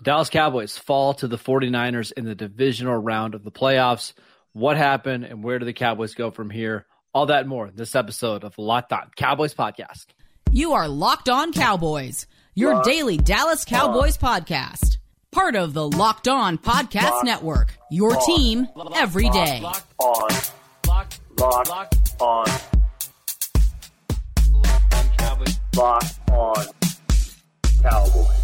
The Dallas Cowboys fall to the 49ers in the divisional round of the playoffs. What happened and where do the Cowboys go from here? All that and more in this episode of the Locked On Cowboys podcast. You are Locked On Cowboys, your Locked daily Dallas Cowboys on. podcast. Part of the Locked On Podcast Locked Network. Your on. team every day. Locked on. Locked, on. Locked on. Locked on Cowboys.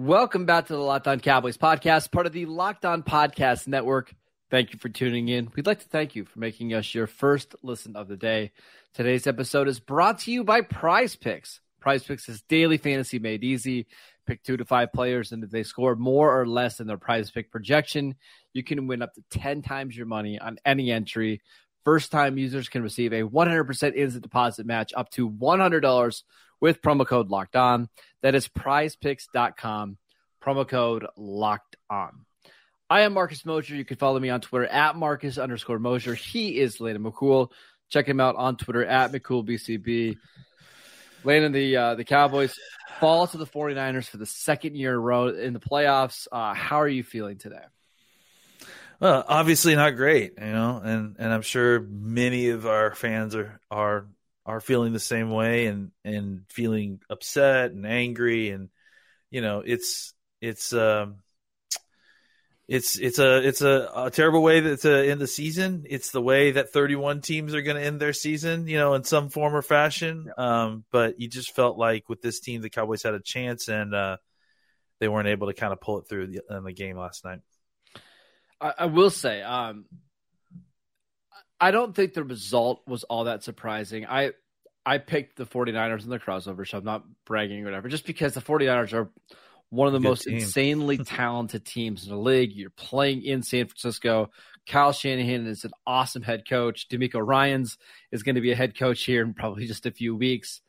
Welcome back to the Locked On Cowboys podcast, part of the Locked On Podcast Network. Thank you for tuning in. We'd like to thank you for making us your first listen of the day. Today's episode is brought to you by Prize Picks. Prize Picks is daily fantasy made easy. Pick two to five players, and if they score more or less than their prize pick projection, you can win up to 10 times your money on any entry. First time users can receive a 100% instant deposit match up to $100 with promo code locked on. That is prizepicks.com, promo code locked on. I am Marcus Mosher. You can follow me on Twitter at Marcus underscore Mosher. He is Landon McCool. Check him out on Twitter at McCoolBCB. Landon, the uh, the Cowboys fall to the 49ers for the second year in a row in the playoffs. Uh, how are you feeling today? Well, obviously not great, you know, and and I'm sure many of our fans are are are feeling the same way and and feeling upset and angry and you know it's it's um it's it's a it's a, a terrible way that to end the season. It's the way that 31 teams are going to end their season, you know, in some form or fashion. Um, but you just felt like with this team, the Cowboys had a chance, and uh, they weren't able to kind of pull it through the, in the game last night. I, I will say, um, I don't think the result was all that surprising. I I picked the 49ers in the crossover, so I'm not bragging or whatever, just because the 49ers are one of the Good most team. insanely talented teams in the league. You're playing in San Francisco. Kyle Shanahan is an awesome head coach. DeMeco Ryans is going to be a head coach here in probably just a few weeks.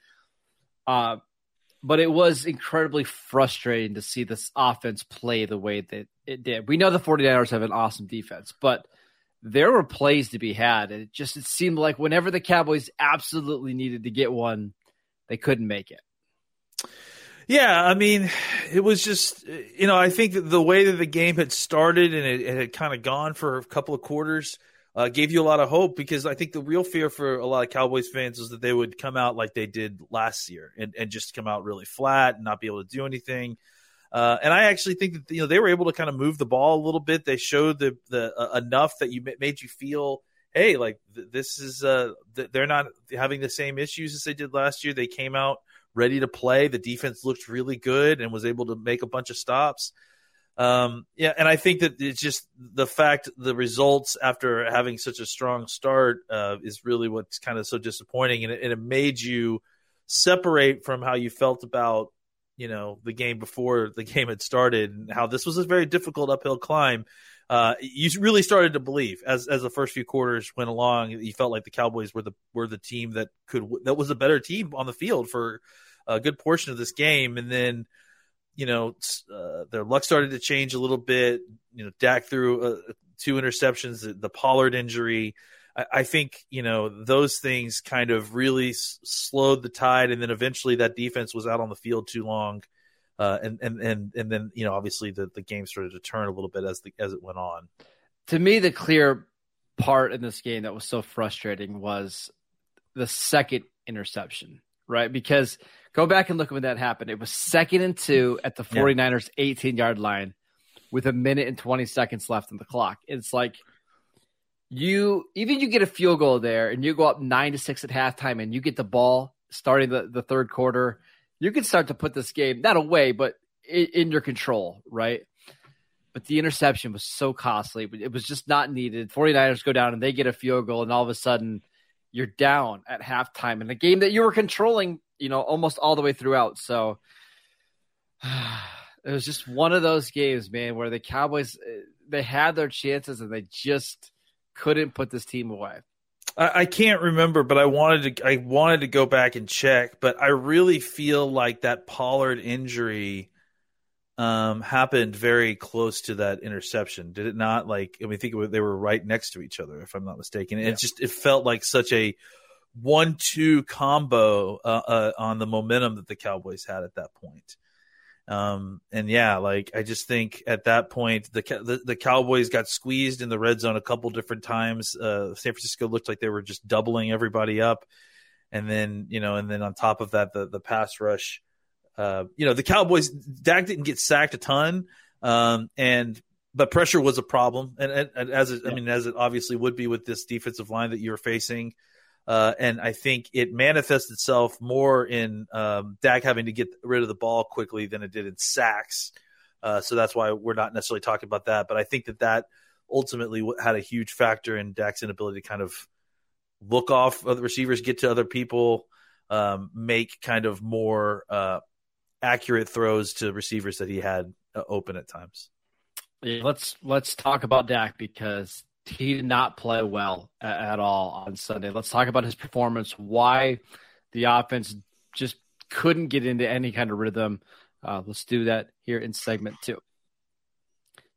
Uh, but it was incredibly frustrating to see this offense play the way that it did. We know the 49ers have an awesome defense, but there were plays to be had. And it just it seemed like whenever the Cowboys absolutely needed to get one, they couldn't make it. Yeah, I mean, it was just you know I think the way that the game had started and it, it had kind of gone for a couple of quarters uh, gave you a lot of hope because I think the real fear for a lot of Cowboys fans was that they would come out like they did last year and, and just come out really flat and not be able to do anything. Uh, and I actually think that you know they were able to kind of move the ball a little bit. They showed the the uh, enough that you made you feel, hey, like th- this is uh, th- they're not having the same issues as they did last year. They came out ready to play. The defense looked really good and was able to make a bunch of stops. Um, yeah, and I think that it's just the fact the results after having such a strong start uh, is really what's kind of so disappointing, and it, and it made you separate from how you felt about you know the game before the game had started and how this was a very difficult uphill climb uh, you really started to believe as as the first few quarters went along you felt like the cowboys were the were the team that could that was a better team on the field for a good portion of this game. And then you know uh, their luck started to change a little bit. You know Dak threw uh, two interceptions the, the Pollard injury I, I think you know those things kind of really s- slowed the tide, and then eventually that defense was out on the field too long, uh, and and and and then you know obviously the the game started to turn a little bit as the as it went on. To me, the clear part in this game that was so frustrating was the second interception, right? Because go back and look at when that happened. It was second and two at the 49ers 18 yard line with a minute and 20 seconds left on the clock. It's like you even you get a field goal there and you go up nine to six at halftime and you get the ball starting the, the third quarter, you can start to put this game not away, but in, in your control, right? But the interception was so costly. It was just not needed. 49ers go down and they get a field goal, and all of a sudden you're down at halftime in a game that you were controlling, you know, almost all the way throughout. So it was just one of those games, man, where the Cowboys eh, they had their chances and they just couldn't put this team away. I, I can't remember, but I wanted to I wanted to go back and check, but I really feel like that Pollard injury um, happened very close to that interception. Did it not? Like, I mean, I think they were right next to each other, if I'm not mistaken. Yeah. It just it felt like such a one-two combo uh, uh, on the momentum that the Cowboys had at that point. Um, and yeah, like I just think at that point the, the, the Cowboys got squeezed in the red zone a couple different times. Uh, San Francisco looked like they were just doubling everybody up, and then you know, and then on top of that, the the pass rush. Uh, you know, the Cowboys Dak didn't get sacked a ton, um, and but pressure was a problem, and, and, and as it, yeah. I mean, as it obviously would be with this defensive line that you're facing. Uh, and I think it manifests itself more in um, Dak having to get rid of the ball quickly than it did in sacks. Uh, so that's why we're not necessarily talking about that. But I think that that ultimately had a huge factor in Dak's inability to kind of look off other receivers, get to other people, um, make kind of more uh, accurate throws to receivers that he had uh, open at times. Yeah, let's let's talk about Dak because he did not play well at, at, all on Sunday. Let's talk about his performance. Why the offense just couldn't get into any kind of rhythm. Uh, let's do that here in segment two.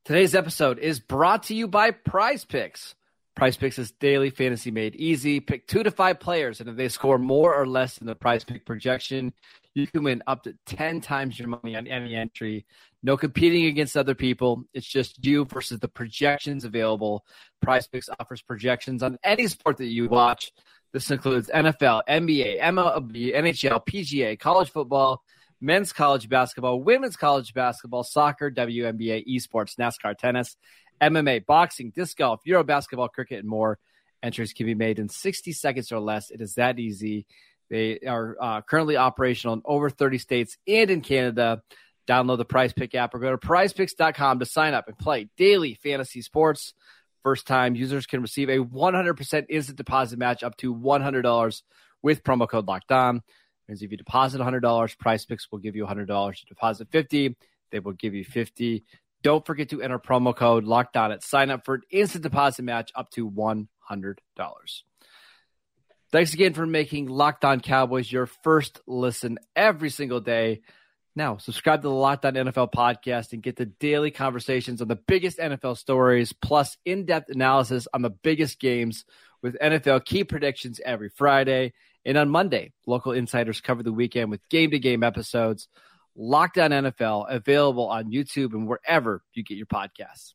Today's episode is brought to you by Prize Picks. Prize Picks is daily fantasy made easy. Pick two to five players, and if they score more or less than the Prize Pick projection, you can win up to 10 times your money on any entry. No competing against other people. It's just you versus the projections available. Prize Picks offers projections on any sport that you watch. This includes NFL, NBA, MLB, NHL, PGA, college football, men's college basketball, women's college basketball, soccer, WNBA, esports, NASCAR, tennis, MMA, boxing, disc golf, Euro basketball, cricket, and more. Entries can be made in 60 seconds or less. It is that easy. They are uh, currently operational in over 30 states and in Canada. Download the Prize Pick app or go to prizepicks.com to sign up and play daily fantasy sports. First time users can receive a 100% instant deposit match up to $100 with promo code locked on. Means if you deposit $100, Prize Picks will give you $100. You deposit 50, they will give you 50. Don't forget to enter promo code locked on at sign up for an instant deposit match up to $100. Thanks again for making Locked On Cowboys your first listen every single day. Now, subscribe to the Locked On NFL podcast and get the daily conversations on the biggest NFL stories, plus in depth analysis on the biggest games with NFL key predictions every Friday. And on Monday, local insiders cover the weekend with game to game episodes. Locked On NFL available on YouTube and wherever you get your podcasts.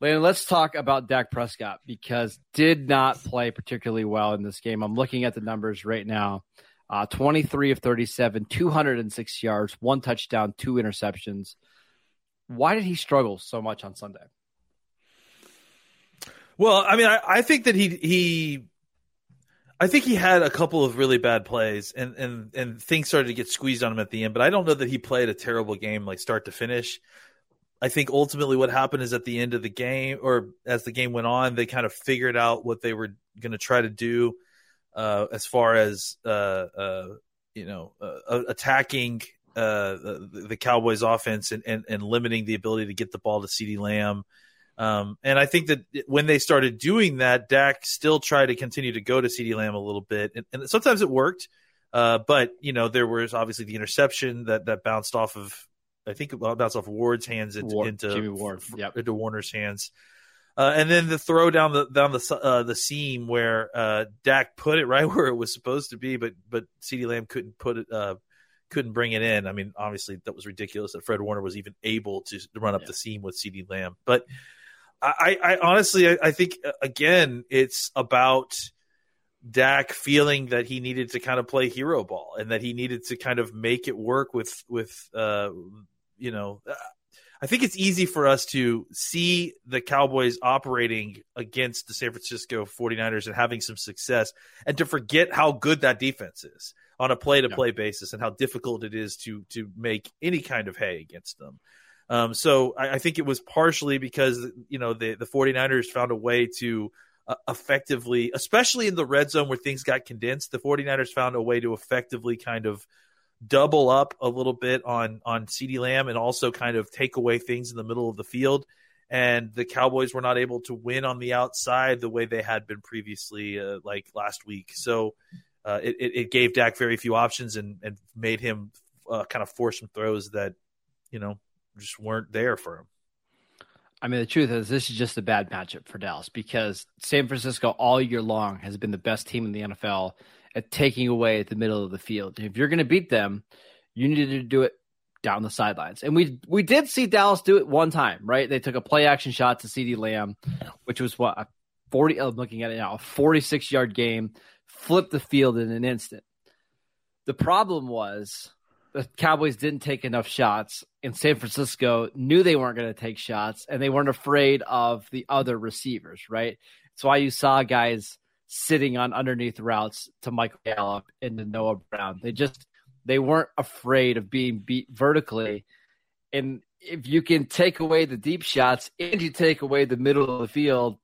Landon, let's talk about Dak Prescott because did not play particularly well in this game. I'm looking at the numbers right now. Uh, 23 of 37, 206 yards, one touchdown, two interceptions. Why did he struggle so much on Sunday? Well, I mean, I, I think that he he I think he had a couple of really bad plays and, and and things started to get squeezed on him at the end, but I don't know that he played a terrible game like start to finish. I think ultimately what happened is at the end of the game or as the game went on, they kind of figured out what they were going to try to do uh, as far as uh, uh, you know uh, attacking uh, the, the, Cowboys offense and, and, and, limiting the ability to get the ball to CeeDee Lamb. Um, and I think that when they started doing that, Dak still tried to continue to go to CeeDee Lamb a little bit, and, and sometimes it worked. Uh, but you know there was obviously the interception that that bounced off of I think it bounced off Ward's hands into, Ward, into Ward, yep. into Warner's hands. Uh, and then the throw down the down the uh, the seam where uh, Dak put it right where it was supposed to be, but but CeeDee Lamb couldn't put it uh, couldn't bring it in. I mean, obviously that was ridiculous that Fred Warner was even able to run up yeah. the seam with CeeDee Lamb. But I, I honestly I, I, think uh, again it's about Dak feeling that he needed to kind of play hero ball and that he needed to kind of make it work with with uh, you know I think it's easy for us to see the Cowboys operating against the San Francisco 49ers and having some success and to forget how good that defense is on a play to play basis and how difficult it is to to make any kind of hay against them. Um, so I, I, think it was partially because you know the the 49ers found a way to uh, effectively, especially in the red zone where things got condensed, the 49ers found a way to effectively kind of double up a little bit on on CeeDee Lamb and also kind of take away things in the middle of the field. And the Cowboys were not able to win on the outside the way they had been previously, uh, like last week. So uh, it, it gave Dak very few options and, and made him uh, kind of force some throws that, you know, just weren't there for him. I mean, the truth is, this is just a bad matchup for Dallas because San Francisco all year long has been the best team in the NFL at taking away at the middle of the field. If you're going to beat them, you need to do it down the sidelines. And we we did see Dallas do it one time, right? They took a play action shot to CeeDee Lamb, which was what a 40 I'm looking at it now, a 46 yard game, flipped the field in an instant. The problem was the Cowboys didn't take enough shots, and San Francisco knew they weren't going to take shots, and they weren't afraid of the other receivers, right? That's why you saw guys sitting on underneath routes to Michael Gallup and to Noah Brown. They just they weren't afraid of being beat vertically. And if you can take away the deep shots and you take away the middle of the field,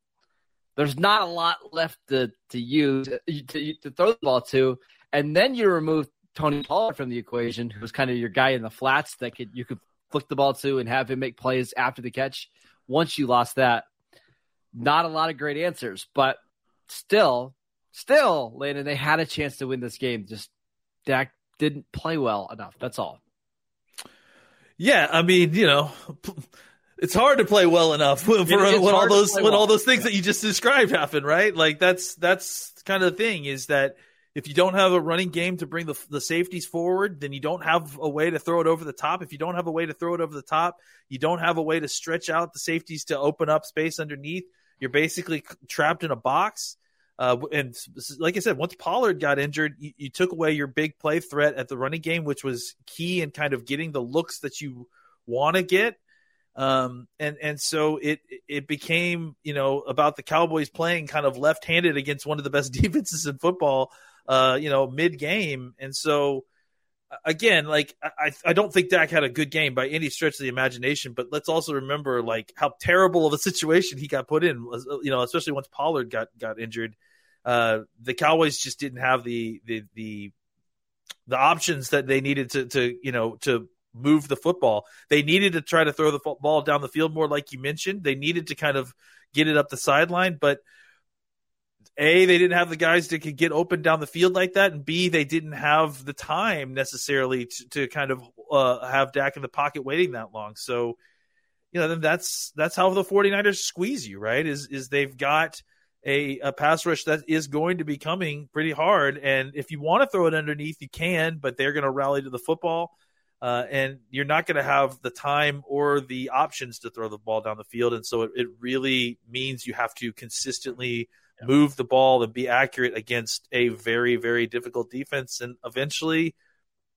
there's not a lot left to, to use to, to throw the ball to. And then you remove Tony Pollard from the equation, who's kind of your guy in the flats that could you could flick the ball to and have him make plays after the catch. Once you lost that, not a lot of great answers, but still, still, Landon, they had a chance to win this game. Just Dak didn't play well enough. That's all. Yeah, I mean, you know, it's hard to play well enough for, when all those when well. all those things that you just described happen, right? Like that's that's kind of the thing is that if you don't have a running game to bring the, the safeties forward, then you don't have a way to throw it over the top. If you don't have a way to throw it over the top, you don't have a way to stretch out the safeties to open up space underneath. You're basically trapped in a box. Uh, and like I said, once Pollard got injured, you, you, took away your big play threat at the running game, which was key in kind of getting the looks that you want to get. Um, and and so it it became you know about the Cowboys playing kind of left handed against one of the best defenses in football uh, you know, mid game. And so, again, like I, I don't think Dak had a good game by any stretch of the imagination, but let's also remember like how terrible of a situation he got put in. You know, especially once Pollard got got injured. Uh, the Cowboys just didn't have the the the the options that they needed to to you know to move the football. They needed to try to throw the ball down the field more, like you mentioned. They needed to kind of get it up the sideline, but a, they didn't have the guys that could get open down the field like that, and B, they didn't have the time necessarily to, to kind of uh, have Dak in the pocket waiting that long. So, you know, then that's that's how the 49ers squeeze you, right? Is is they've got a, a pass rush that is going to be coming pretty hard, and if you want to throw it underneath, you can, but they're going to rally to the football. Uh, and you're not going to have the time or the options to throw the ball down the field. And so it, it really means you have to consistently. Move the ball and be accurate against a very very difficult defense and eventually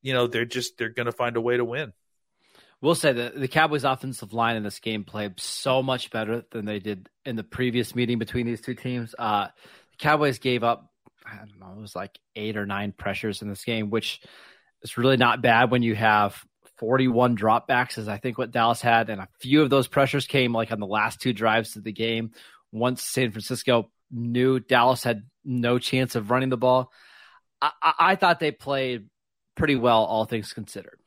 you know they're just they're going to find a way to win We'll say that the Cowboys' offensive line in this game played so much better than they did in the previous meeting between these two teams. Uh, the Cowboys gave up, I don't know, it was like eight or nine pressures in this game, which is really not bad when you have 41 dropbacks, as I think what Dallas had. And a few of those pressures came like on the last two drives of the game. Once San Francisco knew Dallas had no chance of running the ball. I, I, I thought they played pretty well, all things considered.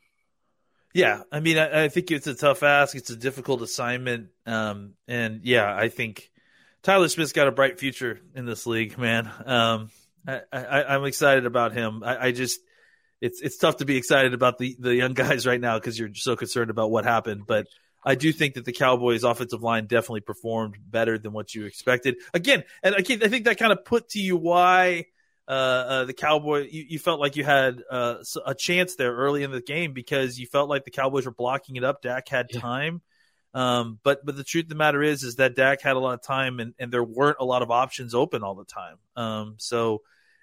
Yeah, I mean, I, I, think it's a tough ask. It's a difficult assignment, um, and yeah, I think Tyler Smith's got a bright future in this league, man. Um, I, am excited about him. I, just it's it's tough to be excited about the the young guys right now because you're so concerned about what happened, but I do think that the Cowboys' offensive line definitely performed better than what you expected. Again, and I think that kind of put to you why uh, uh, the Cowboy you, you, felt like you had uh, a chance there early in the game because you felt like the Cowboys were blocking it up. Dak had time. Um, but but the truth of the matter is is that Dak had a lot of time and, and there weren't a lot of options open all the time. Um, so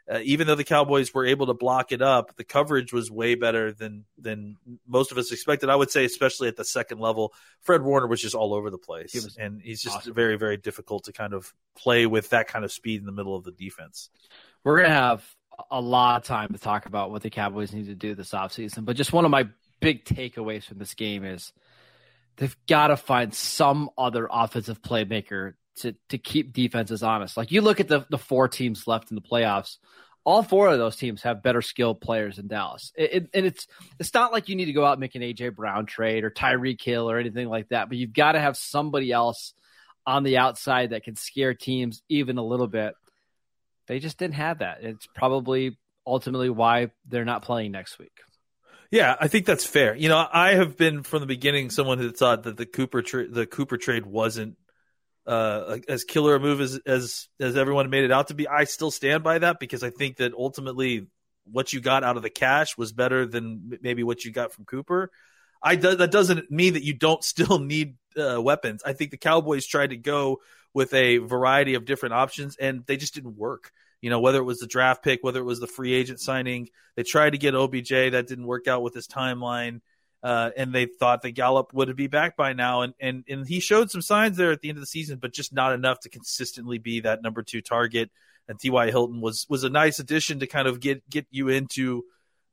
uh, even though the Cowboys were able to block it up, the coverage was way better than than most of us expected. I would say, especially at the second level, Fred Warner was just all over the place, and he's just awesome. very very difficult to kind of play with that kind of speed in the middle of the defense. We're gonna have a lot of time to talk about what the Cowboys need to do this offseason, but just one of my big takeaways from this game is they've got to find some other offensive playmaker to to keep defenses honest. Like you look at the the four teams left in the playoffs, all four of those teams have better skilled players than Dallas. It, it, and it's it's not like you need to go out and make an AJ Brown trade or Tyreek Hill or anything like that, but you've got to have somebody else on the outside that can scare teams even a little bit. They just didn't have that. It's probably ultimately why they're not playing next week. Yeah, I think that's fair. You know, I have been from the beginning someone who thought that the Cooper tra- the Cooper trade wasn't uh, as killer a move as as as everyone made it out to be. I still stand by that because I think that ultimately what you got out of the cash was better than maybe what you got from Cooper. I do, that doesn't mean that you don't still need uh, weapons. I think the Cowboys tried to go with a variety of different options and they just didn't work. You know, whether it was the draft pick, whether it was the free agent signing, they tried to get OBJ. That didn't work out with his timeline. Uh, and they thought that Gallup would be back by now. And, and, and he showed some signs there at the end of the season, but just not enough to consistently be that number two target. And T.Y. Hilton was, was a nice addition to kind of get, get you into,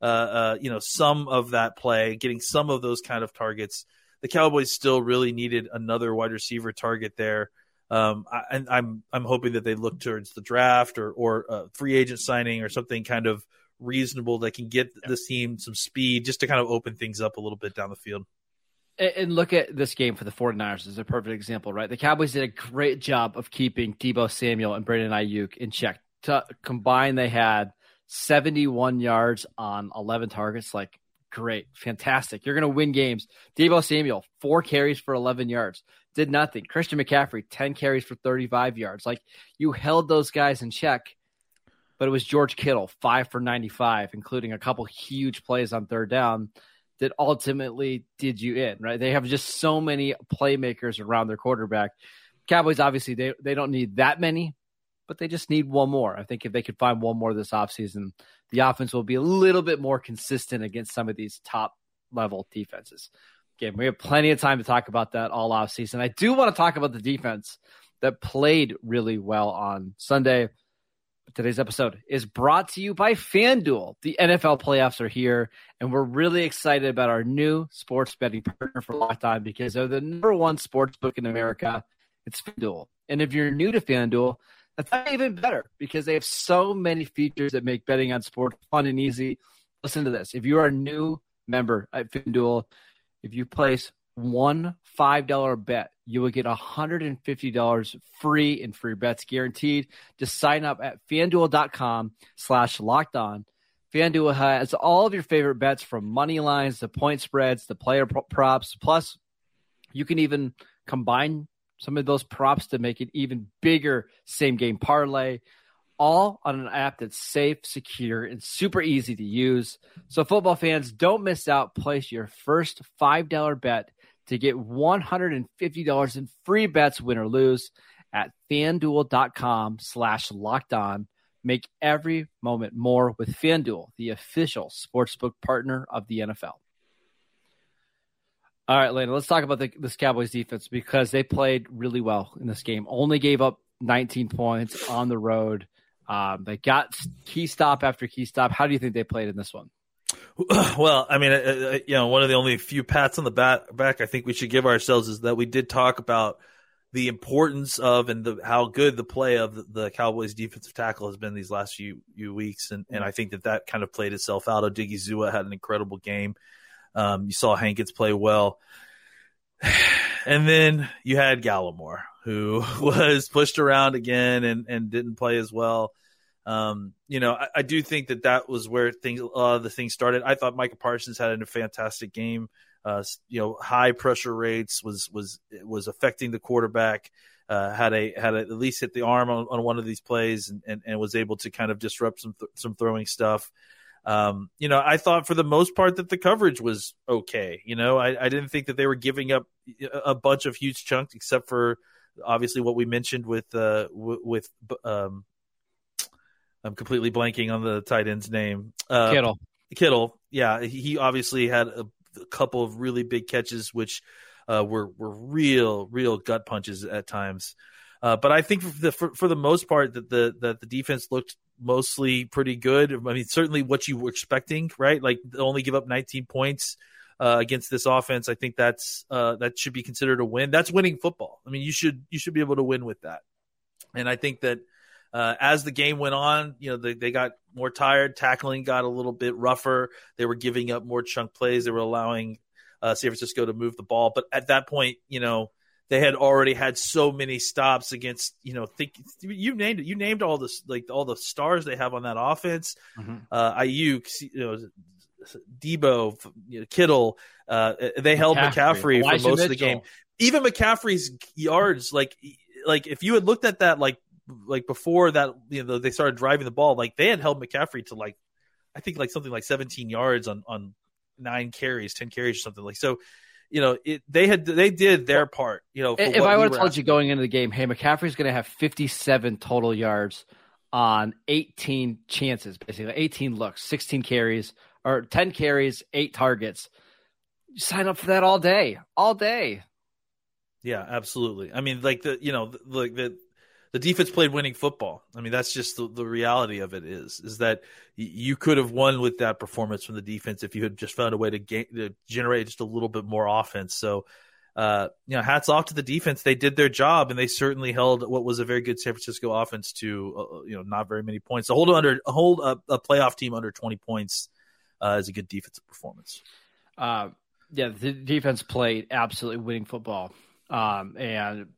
uh, uh, you know, some of that play, getting some of those kind of targets. The Cowboys still really needed another wide receiver target there. Um, I, and I'm I'm hoping that they look towards the draft or or free agent signing or something kind of reasonable that can get this team some speed just to kind of open things up a little bit down the field. And look at this game for the 49ers is a perfect example, right? The Cowboys did a great job of keeping Deebo Samuel and Brandon Aiyuk in check. To combine, they had 71 yards on 11 targets. Like, great, fantastic. You're going to win games. Deebo Samuel, four carries for 11 yards did nothing. Christian McCaffrey, 10 carries for 35 yards. Like you held those guys in check, but it was George Kittle, five for 95, including a couple huge plays on third down that ultimately did you in, right? They have just so many playmakers around their quarterback. Cowboys, obviously, they, they don't need that many, but they just need one more. I think if they could find one more this offseason, the offense will be a little bit more consistent against some of these top level defenses game. We have plenty of time to talk about that all off season. I do want to talk about the defense that played really well on Sunday. Today's episode is brought to you by FanDuel. The NFL playoffs are here, and we're really excited about our new sports betting partner for Locked On because they're the number one sports book in America. It's FanDuel. And if you're new to FanDuel, that's even better because they have so many features that make betting on sports fun and easy. Listen to this. If you are a new member at FanDuel, if you place one $5 bet, you will get $150 free in free bets guaranteed. Just sign up at fanduel.com slash locked on. FanDuel has all of your favorite bets from money lines to point spreads to player props. Plus, you can even combine some of those props to make an even bigger same game parlay all on an app that's safe, secure, and super easy to use. So, football fans, don't miss out. Place your first $5 bet to get $150 in free bets, win or lose, at fanduel.com slash locked on. Make every moment more with FanDuel, the official sportsbook partner of the NFL. All right, Landon, let's talk about the, this Cowboys defense because they played really well in this game. Only gave up 19 points on the road. Um, they got key stop after key stop. How do you think they played in this one? Well, I mean, uh, uh, you know, one of the only few pats on the back, back I think we should give ourselves is that we did talk about the importance of and the, how good the play of the, the, Cowboys defensive tackle has been these last few, few weeks, and, and I think that that kind of played itself out. Odighizuwa had an incredible game. Um, you saw Hankins play well, and then you had Gallimore, who was pushed around again and, and didn't play as well. Um, you know, I, I, do think that that was where things, uh, the things started. I thought Micah Parsons had a fantastic game. Uh, you know, high pressure rates was was was affecting the quarterback. Uh, had a had a, at least hit the arm on, on one of these plays and, and, and was able to kind of disrupt some th- some throwing stuff. Um, you know, I thought for the most part that the coverage was okay. You know, I, I didn't think that they were giving up a bunch of huge chunks, except for obviously what we mentioned with uh, w- with um, I'm completely blanking on the tight end's name. Uh, Kittle. Kittle. Yeah, he obviously had a, a couple of really big catches, which uh, were were real, real gut punches at times. Uh, but I think for the, for, for, the most part that the that the defense looked mostly pretty good. I mean, certainly what you were expecting, right? Like only give up 19 points uh, against this offense. I think that's uh, that should be considered a win. That's winning football. I mean, you should you should be able to win with that. And I think that uh, as the game went on, you know, they, they got more tired. Tackling got a little bit rougher. They were giving up more chunk plays. They were allowing uh, San Francisco to move the ball. But at that point, you know, they had already had so many stops against, you know, think you named it. You named all this, like all the stars they have on that offense. Mm-hmm. Uh, you know, Deebo, you know, Kittle, uh, they held McCaffrey, McCaffrey for most Mitchell. of the game. Even McCaffrey's yards, like like if you had looked at that like like before that you know they started driving the ball, like they had held McCaffrey to like I think like something like 17 yards on on nine carries, 10 carries or something like so. You know, it, they had they did their part. You know, if I would have told you going into the game, hey, McCaffrey's going to have 57 total yards on 18 chances, basically 18 looks, 16 carries or 10 carries, eight targets. You sign up for that all day, all day. Yeah, absolutely. I mean, like the you know like the, the the defense played winning football. I mean, that's just the, the reality of it is is that you could have won with that performance from the defense if you had just found a way to, to generate just a little bit more offense. So uh, you know, hats off to the defense. They did their job, and they certainly held what was a very good San Francisco offense to uh, uh you know not very many points. To hold under hold a, a playoff team under twenty points uh, is a good defensive performance. Uh, yeah, the defense played absolutely winning football, um, and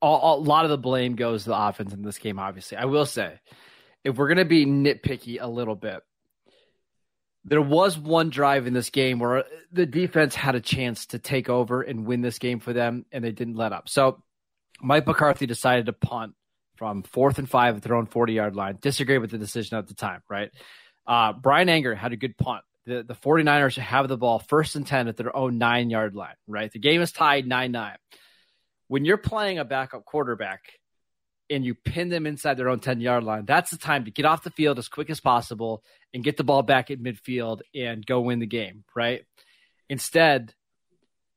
all, a lot of the blame goes to the offense in this game. Obviously, I will say, if we're going to be nitpicky a little bit, there was one drive in this game where the defense had a chance to take over and win this game for them, and they didn't let up. So Mike McCarthy decided to punt from fourth and five at their own 40 yard line. Disagree with the decision at the time, right? Uh, Bryan Anger had a good punt. The, the 49ers have the ball first and 10 at their own nine yard line, right? The game is tied 9 9. When you're playing a backup quarterback, and you pin them inside their own 10 yard line, that's the time to get off the field as quick as possible and get the ball back at midfield and go win the game, right? Instead,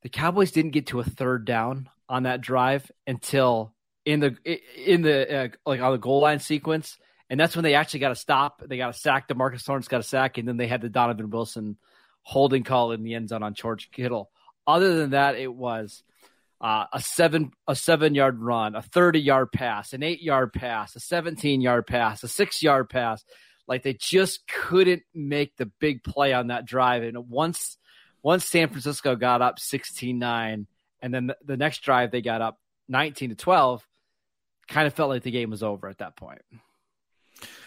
the Cowboys didn't get to a third down on that drive until in the in the uh, like on the goal line sequence, and that's when they actually got a stop. They got a sack. Demarcus Lawrence got a sack, and then they had the Donovan Wilson holding call in the end zone on George Kittle. Other than that, it was uh, a seven a seven yard run, a thirty yard pass, an eight yard pass, a seventeen yard pass, a six yard pass. Like they just couldn't make the big play on that drive. And once once San Francisco got up 16-9, and then the, the next drive they got up 19 to 12, kind of felt like the game was over at that point.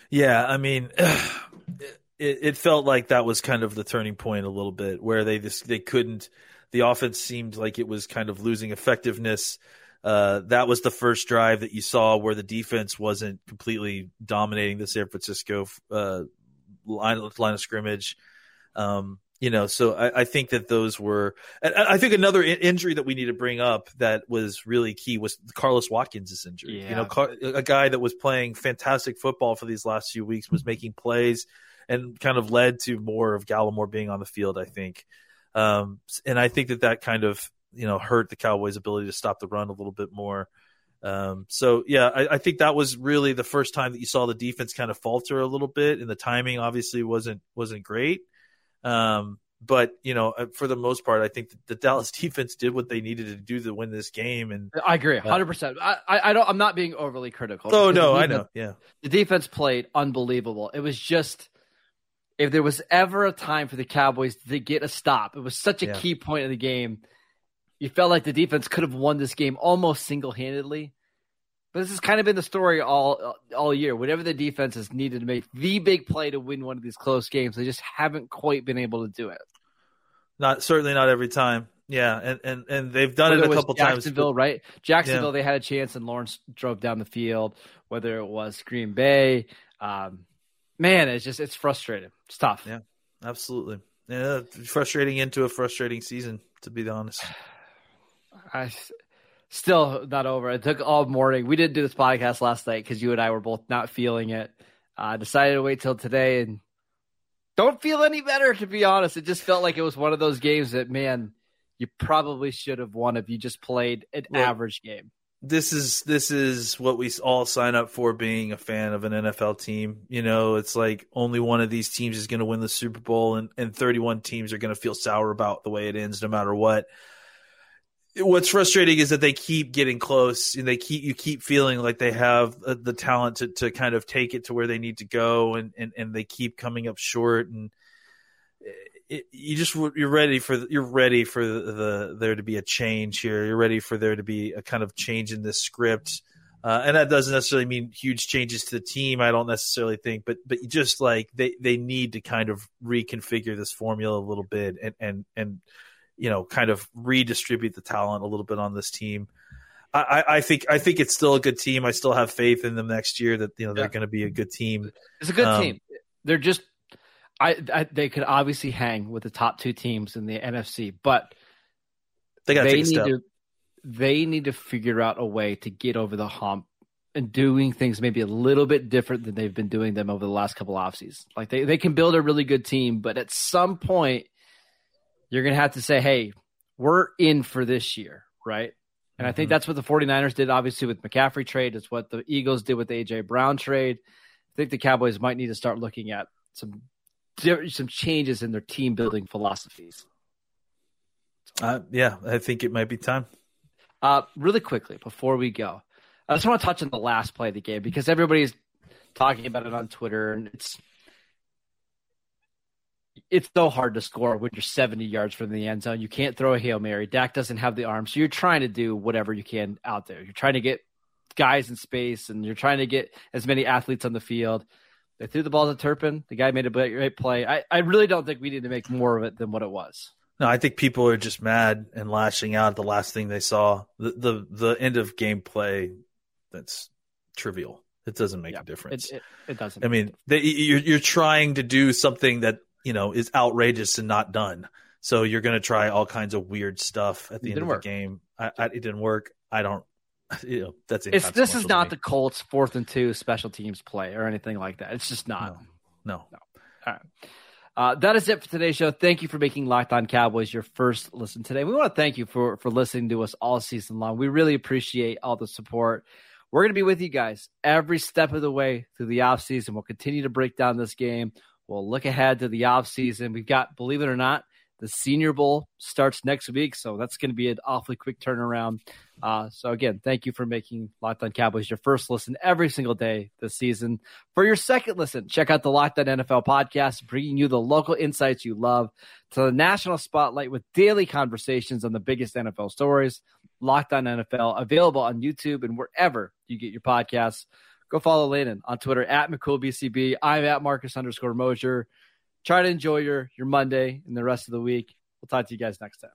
Yeah, I mean, it, it felt like that was kind of the turning point a little bit, where they just they couldn't the offense seemed like it was kind of losing effectiveness. Uh, that was the first drive that you saw where the defense wasn't completely dominating the San Francisco uh, line, line of scrimmage. Um, you know, so I, I, think that those were. I think another injury that we need to bring up that was really key was Carlos Watkins' injury. Yeah. You know, a guy that was playing fantastic football for these last few weeks was making plays and kind of led to more of Gallimore being on the field. I think. Um, and I think that that kind of you know hurt the Cowboys' ability to stop the run a little bit more. Um, so yeah, I, I, think that was really the first time that you saw the defense kind of falter a little bit, and the timing obviously wasn't wasn't great. Um, but you know, uh, for the most part, I think the Dallas defense did what they needed to do to win this game. And I agree, uh, hundred uh, percent. I, I don't. I'm not being overly critical. Oh no, defense, I know. Yeah, the defense played unbelievable. It was just if there was ever a time for the Cowboys to get a stop, it was such a yeah. key point of the game. You felt like the defense could have won this game almost single handedly. But this has kind of been the story all all year. Whenever the defense has needed to make the big play to win one of these close games, they just haven't quite been able to do it. Not certainly not every time. Yeah, and and, and they've done Whether it a couple Jacksonville, times. Jacksonville, right? Jacksonville, yeah. they had a chance, and Lawrence drove down the field. Whether it was Green Bay, um, man, it's just it's frustrating. It's tough. Yeah, absolutely. Yeah, frustrating into a frustrating season, to be honest. I still not over. It took all morning. We didn't do this podcast last night because you and I were both not feeling it. I uh, decided to wait till today and don't feel any better, to be honest. It just felt like it was one of those games that, man, you probably should have won if you just played an well, average game this is this is what we all sign up for being a fan of an NFL team. You know, it's like only one of these teams is going to win the Super Bowl and, and 31 teams are going to feel sour about the way it ends no matter what. What's frustrating is that they keep getting close and they keep you keep feeling like they have uh, the talent to, to kind of take it to where they need to go and, and, and they keep coming up short and – it, you just you're ready for you're ready for the, the, there to be a change here. You're ready for there to be a kind of change in this script. Uh, and that doesn't necessarily mean huge changes to the team. I don't necessarily think, but but just like they, they need to kind of reconfigure this formula a little bit and and and you know kind of redistribute the talent a little bit on this team. I, I think I think it's still a good team. I still have faith in them next year that you know they're yeah. going to be a good team. It's a good um, team. They're just I, I, they could obviously hang with the top two teams in the NFC, but they, they need to they need to figure out a way to get over the hump and doing things maybe a little bit different than they've been doing them over the last couple off seasons. Like they, they can build a really good team, but at some point you're gonna have to say, Hey, we're in for this year, right? And mm-hmm. I think mm-hmm. that's what the 49ers did, obviously, with McCaffrey trade. It's what the Eagles did with the AJ Brown trade. I think the Cowboys might need to start looking at some some changes in their team building philosophies. Uh, yeah, I think it might be time. Uh, really quickly before we go, I just want to touch on the last play of the game because everybody's talking about it on Twitter, and it's it's so hard to score when you're 70 yards from the end zone. You can't throw a hail mary. Dak doesn't have the arm, so you're trying to do whatever you can out there. You're trying to get guys in space, and you're trying to get as many athletes on the field. They threw the ball to Turpin. The guy made a great play. I, I really don't think we need to make more of it than what it was. No, I think people are just mad and lashing out at the last thing they saw. The the, the end of gameplay that's trivial. It doesn't make yeah, a difference. It, it, it doesn't. I mean, they, you're you're trying to do something that you know is outrageous and not done. So you're going to try all kinds of weird stuff at the end of work. the game. I, I, it didn't work. I don't. You know, that's it's, this is not the Colts fourth and two special teams play or anything like that. It's just not. No. No. no. All right. Uh, that is it for today's show. Thank you for making Locked On Cowboys your first listen today. We want to thank you for for listening to us all season long. We really appreciate all the support. We're going to be with you guys every step of the way through the off season. We'll continue to break down this game. We'll look ahead to the off season. We've got, believe it or not, the Senior Bowl starts next week, so that's going to be an awfully quick turnaround. Uh, so again, thank you for making Locked On Cowboys your first listen every single day this season. For your second listen, check out the Locked On NFL podcast, bringing you the local insights you love to the national spotlight with daily conversations on the biggest NFL stories. Locked On NFL available on YouTube and wherever you get your podcasts. Go follow Landon on Twitter at McCoolBCB. I'm at Marcus underscore Mosher try to enjoy your your Monday and the rest of the week. We'll talk to you guys next time.